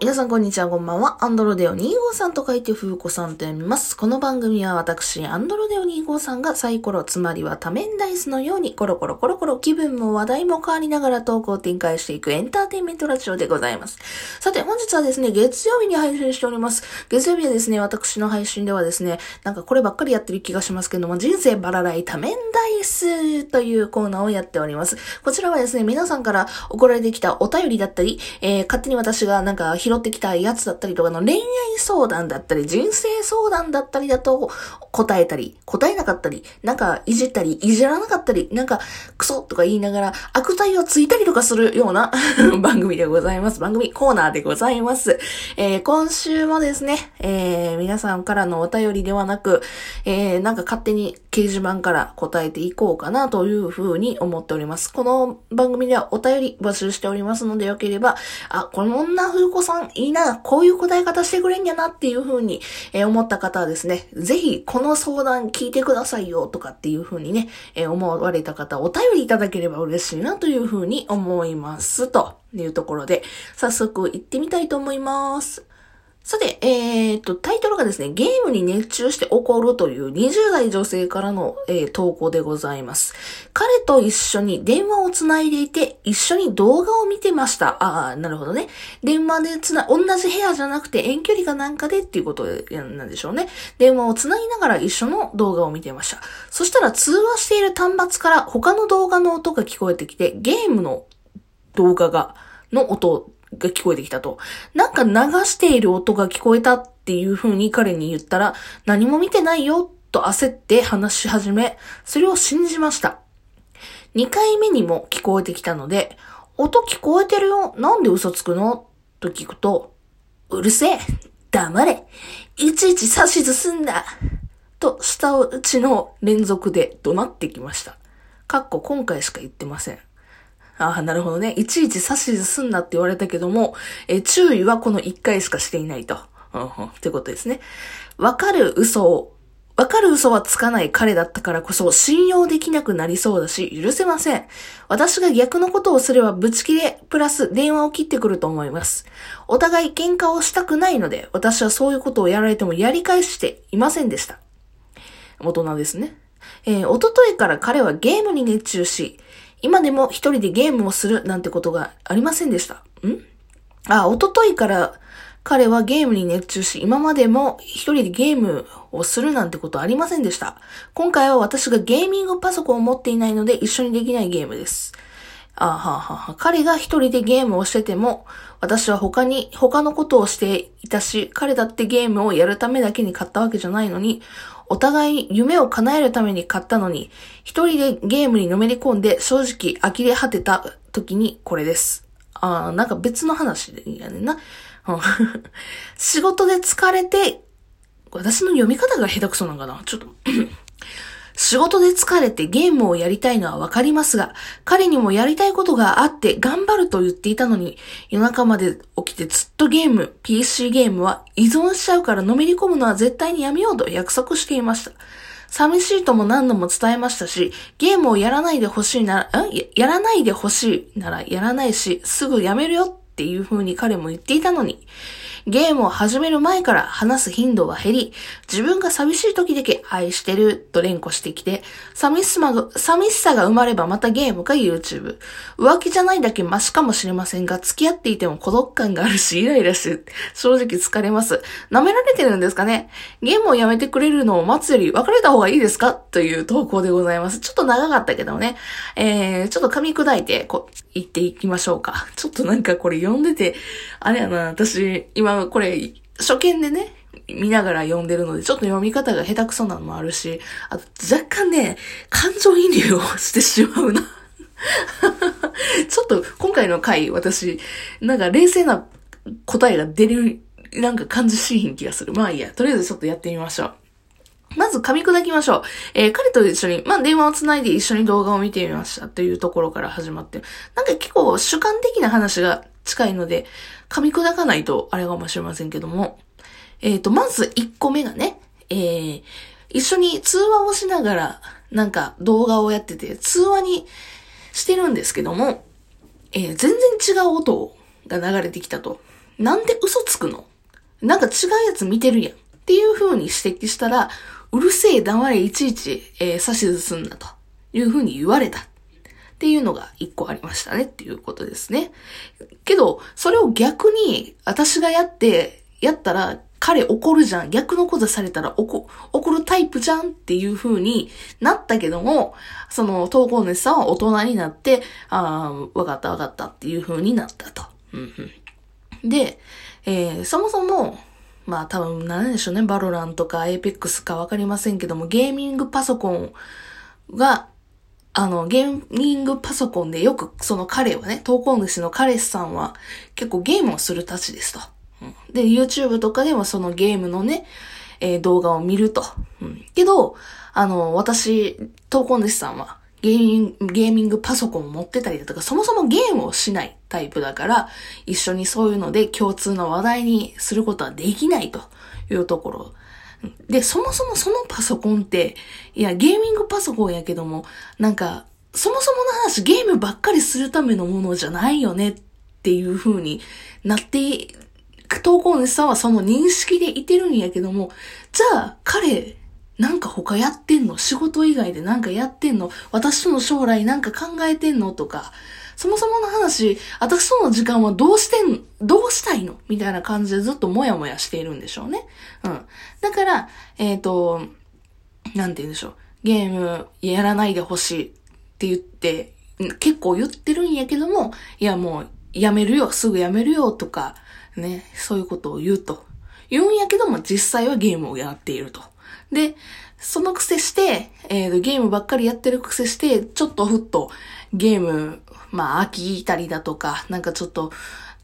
皆さんこんにちは、こんばんは。アンドロデオ2号さんと書いて、風子さんと読みます。この番組は私、アンドロデオ2号さんがサイコロ、つまりは多面ダイスのように、コロコロコロコロ気分も話題も変わりながら投稿を展開していくエンターテインメントラジオでございます。さて、本日はですね、月曜日に配信しております。月曜日はですね、私の配信ではですね、なんかこればっかりやってる気がしますけども、人生バラライ多面ダイスというコーナーをやっております。こちらはですね、皆さんから送られてきたお便りだったり、えー、勝手に私がなんか拾ってきたやつだったりとかの恋愛相談だったり、人生相談だったりだと答えたり、答えなかったり、なんかいじったり、いじらなかったり、なんかクソとか言いながら悪態をついたりとかするような 番組でございます。番組コーナーでございます。えー、今週もですね、えー、皆さんからのお便りではなく、えー、なんか勝手に掲示板から答えていこうかなというふうに思っております。この番組ではお便り募集しておりますのでよければ、あ、この女風子さんいいな、こういう答え方してくれんやなっていうふうに、え、思った方はですね、ぜひこの相談聞いてくださいよとかっていうふうにね、え、思われた方、お便りいただければ嬉しいなというふうに思います。というところで、早速行ってみたいと思います。さて、えー、っと、タイトルがですね、ゲームに熱中して怒るという20代女性からの、えー、投稿でございます。彼と一緒に電話をつないでいて、一緒に動画を見てました。ああ、なるほどね。電話でつな、同じ部屋じゃなくて遠距離かなんかでっていうことなんでしょうね。電話をつなぎながら一緒の動画を見てました。そしたら通話している端末から他の動画の音が聞こえてきて、ゲームの動画が、の音が聞こえてきたと。なんか流している音が聞こえたっていう風に彼に言ったら、何も見てないよと焦って話し始め、それを信じました。2回目にも聞こえてきたので、音聞こえてるよ。なんで嘘つくの？と聞くと、うるせえ。黙れ。いちいち指図すんな。と、下打ちの連続で怒鳴ってきました。かっこ今回しか言ってません。ああ、なるほどね。いちいち指図すんなって言われたけども、え注意はこの1回しかしていないと。うんうん、ってことですね。わかる嘘を、わかる嘘はつかない彼だったからこそ信用できなくなりそうだし、許せません。私が逆のことをすればぶち切れ、プラス電話を切ってくると思います。お互い喧嘩をしたくないので、私はそういうことをやられてもやり返していませんでした。大人ですね。えー、おとといから彼はゲームに熱中し、今でも一人でゲームをするなんてことがありませんでした。ん？あ、おとといから彼はゲームに熱中し、今までも一人でゲームをするなんてことありませんでした。今回は私がゲーミングパソコンを持っていないので一緒にできないゲームです。あははは。彼が一人でゲームをしてても、私は他に、他のことをしていたし、彼だってゲームをやるためだけに買ったわけじゃないのに、お互い夢を叶えるために買ったのに、一人でゲームにのめり込んで正直呆れ果てた時にこれです。ああ、なんか別の話でいいやねんな。仕事で疲れて、私の読み方が下手くそなんかなちょっと仕事で疲れてゲームをやりたいのはわかりますが、彼にもやりたいことがあって頑張ると言っていたのに、夜中まで起きてずっとゲーム、PC ゲームは依存しちゃうからのめり込むのは絶対にやめようと約束していました。寂しいとも何度も伝えましたし、ゲームをやらないでほしいなら、んややらないでほしいならやらないし、すぐやめるよっていう風に彼も言っていたのに、ゲームを始める前から話す頻度は減り、自分が寂しい時だけ愛してると連呼してきて、寂しさが、寂しさが生まればまたゲームか YouTube。浮気じゃないだけマシかもしれませんが、付き合っていても孤独感があるし、イライラして、正直疲れます。舐められてるんですかね？ゲームをやめてくれるのを待つより別れた方がいいですか？という投稿でございます。ちょっと長かったけどね。えー、ちょっと噛み砕いて、こう、言っていきましょうか。ちょっとなんかこれ読んでて、あれやな、私、今これ、初見でね、見ながら読んでるので、ちょっと読み方が下手くそなのもあるし、あと若干ね、感情移入をしてしまうな ちょっと今回の回、私、なんか冷静な答えが出る、なんか感じしひん気がする。まあいいや。とりあえずちょっとやってみましょう。まず噛み砕きましょう。えー、彼と一緒に、まあ、電話をつないで一緒に動画を見てみましたというところから始まって、なんか結構主観的な話が近いので、噛み砕かないとあれかもしれませんけども、えっ、ー、と、まず1個目がね、えー、一緒に通話をしながら、なんか動画をやってて、通話にしてるんですけども、えー、全然違う音が流れてきたと。なんで嘘つくの？なんか違うやつ見てるやん。っていう風に指摘したら、うるせえ黙れいちいち、えー、指図すんなという風に言われた。っていうのが一個ありましたねっていうことですね。けど、それを逆に私がやって、やったら彼怒るじゃん。逆のことされたら怒、怒るタイプじゃんっていう風になったけども、その投稿主さんは大人になって、ああ、わかったわかったっていう風になったと。うんうん、で、えー、そもそも、まあ多分何でしょうね、バロランとかエイペックスかわかりませんけども、ゲーミングパソコンが、あの、ゲーミングパソコンでよくその彼はね、投稿主の彼氏さんは結構ゲームをするたちですと。うんで、YouTube とかでもそのゲームのね、えー、動画を見ると。うん、けど、あの、私、投稿主さんは、ゲーミング、ゲーミングパソコンを持ってたりだとか、そもそもゲームをしないタイプだから、一緒にそういうので共通の話題にすることはできないというところ。で、そもそもそのパソコンって、いや、ゲーミングパソコンやけども、なんか、そもそもの話、ゲームばっかりするためのものじゃないよねっていう風になっていく投稿主さんはその認識でいてるんやけども、じゃあ、彼、なんか他やってんの？仕事以外でなんかやってんの？私との将来なんか考えてんの？とか、そもそもの話、私との時間はどうしてん、どうしたいの？みたいな感じでずっともやもやしているんでしょうね。うん。だから、えっ、ー、と、なんて言うんでしょう。ゲームやらないでほしいって言って、結構言ってるんやけども、いやもうやめるよ、すぐやめるよとか、ね、そういうことを言うと。言うんやけども実際はゲームをやっていると。で、その癖して、えー、ゲームばっかりやってる癖して、ちょっとふっとゲーム、まあ飽きたりだとか、なんかちょっと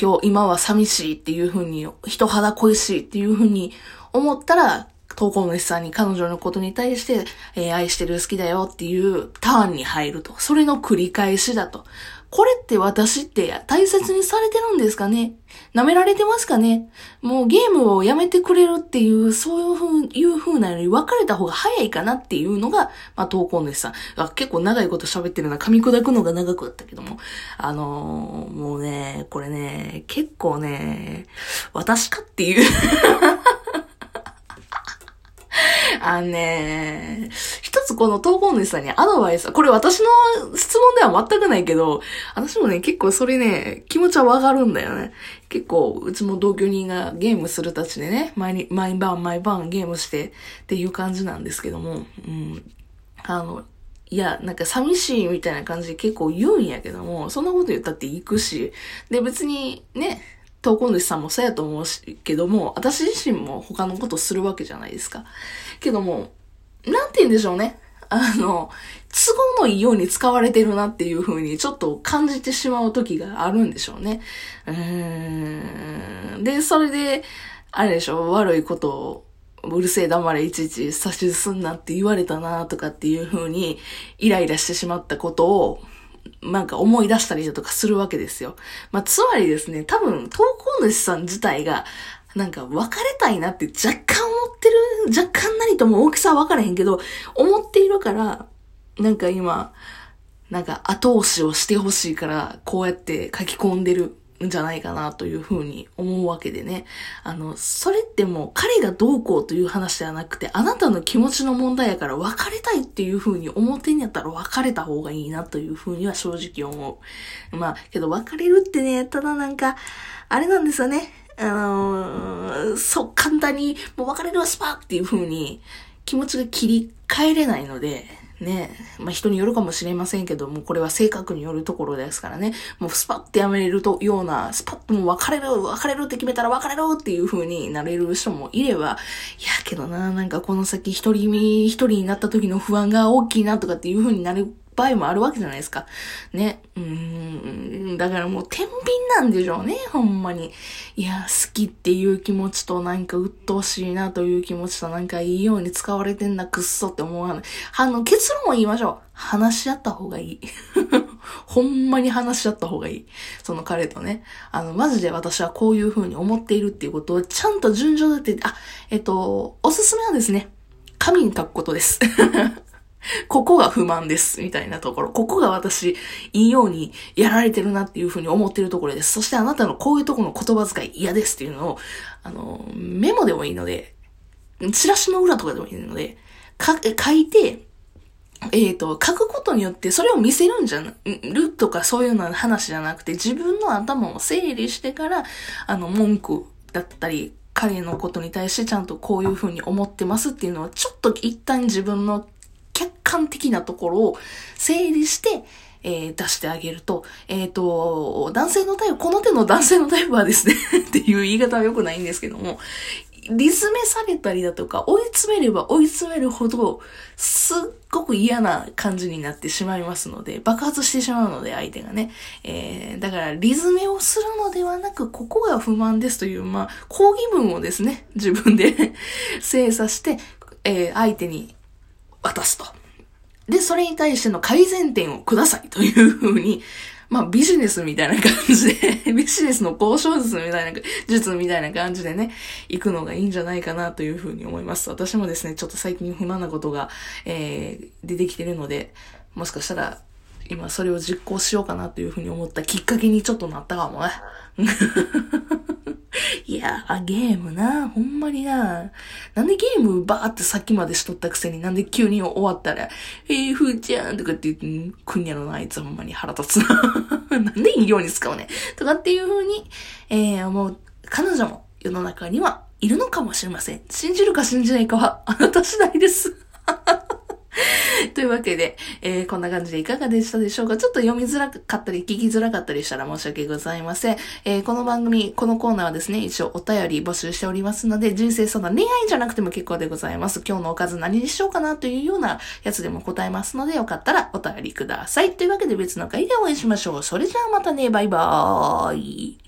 今日今は寂しいっていう風に、人肌恋しいっていう風に思ったら、投稿主さんに彼女のことに対して、えー、愛してる好きだよっていうターンに入ると。それの繰り返しだと。これって私って大切にされてるんですかね？舐められてますかね？もうゲームをやめてくれるっていう、そういうふう、いうふうなより別れた方が早いかなっていうのが、まあ、投稿主さん。あ結構長いこと喋ってるな。噛み砕くのが長くだったけども。あのー、もうね、これね、結構ね、私かっていう あのね、つこの投稿主さんにアドバイス、これ私の質問では全くないけど、私もね、結構それね、気持ちはわかるんだよね。結構、うちも同居人がゲームするたちでね、毎毎晩毎晩ゲームしてっていう感じなんですけども、うん。あの、いや、なんか寂しいみたいな感じで結構言うんやけども、そんなこと言ったって行くし、で別にね、投稿主さんもそうやと思うし、けども、私自身も他のことするわけじゃないですか。けども、なんて言うんでしょうね。あの、都合のいいように使われてるなっていう風にちょっと感じてしまう時があるんでしょうね。うーん。で、それで、あれでしょ、悪いことを、うるせえ黙れいちいち指図すんなって言われたなとかっていう風にイライラしてしまったことをなんか思い出したりだとかするわけですよ。まあ、つまりですね、多分、投稿主さん自体が、なんか別れたいなって若干ってる、若干なりとも大きさは分からへんけど、思っているから、なんか今、なんか後押しをしてほしいから、こうやって書き込んでるんじゃないかなというふうに思うわけでね。あの、それってもう彼がどうこうという話ではなくて、あなたの気持ちの問題やから別れたいっていうふうに思ってんやったら別れた方がいいなというふうには正直思う。まあ、けど別れるってね、ただなんか、あれなんですよね。あの、そう、簡単に、もう別れるわスパーっていうふうに気持ちが切り替えれないので、ね、まあ、人によるかもしれませんけども、これは性格によるところですからね、もうスパッてやめれるとような、スパッともう別れる、別れるって決めたら別れるっていう風になれる人もいれば、いやけどな、なんかこの先一人身、一人になった時の不安が大きいなとかっていう風になる場合もあるわけじゃないですか。ね。うん。だからもう天秤なんでしょうね、ほんまに。いや、好きっていう気持ちとなんか鬱陶しいなという気持ちとなんかいいように使われてんな、くっそって思わない。あの、結論を言いましょう。話し合った方がいい。ほんまに話し合った方がいい。その彼とね。あの、マジで私はこういう風に思っているっていうことをちゃんと順序立てて、あ、えっと、おすすめはですね、紙に書くことです。ここが不満です、みたいなところ。ここが私、いいようにやられてるなっていうふうに思ってるところです。そしてあなたのこういうところの言葉遣い嫌ですっていうのを、あの、メモでもいいので、チラシの裏とかでもいいので、か、書いて、えっ、ー、と、書くことによってそれを見せるんじゃるとかそういうような話じゃなくて、自分の頭を整理してから、あの、文句だったり、彼のことに対してちゃんとこういうふうに思ってますっていうのは、ちょっと一旦自分の客観的なところを整理して、えー、出してあげると、えっ、ー、と、男性のタイプ、この手の男性のタイプはですね っていう言い方は良くないんですけども、リズメされたりだとか、追い詰めれば追い詰めるほど、すっごく嫌な感じになってしまいますので、爆発してしまうので、相手がね。えー、だから、リズメをするのではなく、ここが不満ですという、まあ、抗議文をですね、自分で 精査して、えー、相手に渡すと。で、それに対しての改善点をくださいというふうに、まあビジネスみたいな感じで ビジネスの交渉術みたいな、術みたいな感じでね、行くのがいいんじゃないかなというふうに思います。私もですね、ちょっと最近不満なことが、えー、出てきてるので、もしかしたら、今それを実行しようかなというふうに思ったきっかけにちょっとなったかもね。いやー、ゲームな、ほんまにな。なんでゲームバーってさっきまでしとったくせになんで急に終わったら、えー、ふーちゃんとかって言って、くんやろな、あいつほんまに腹立つな。なんでいいように使うね。とかっていう風に、えー、思う彼女も世の中にはいるのかもしれません。信じるか信じないかはあなた次第です。というわけで、えー、こんな感じでいかがでしたでしょうか？ちょっと読みづらかったり、聞きづらかったりしたら申し訳ございません。えー、この番組、このコーナーはですね、一応お便り募集しておりますので、人生相談、恋愛じゃなくても結構でございます。今日のおかず何にしようかなというようなやつでも答えますので、よかったらお便りください。というわけで別の回でお会いしましょう。それじゃあまたね、バイバーイ。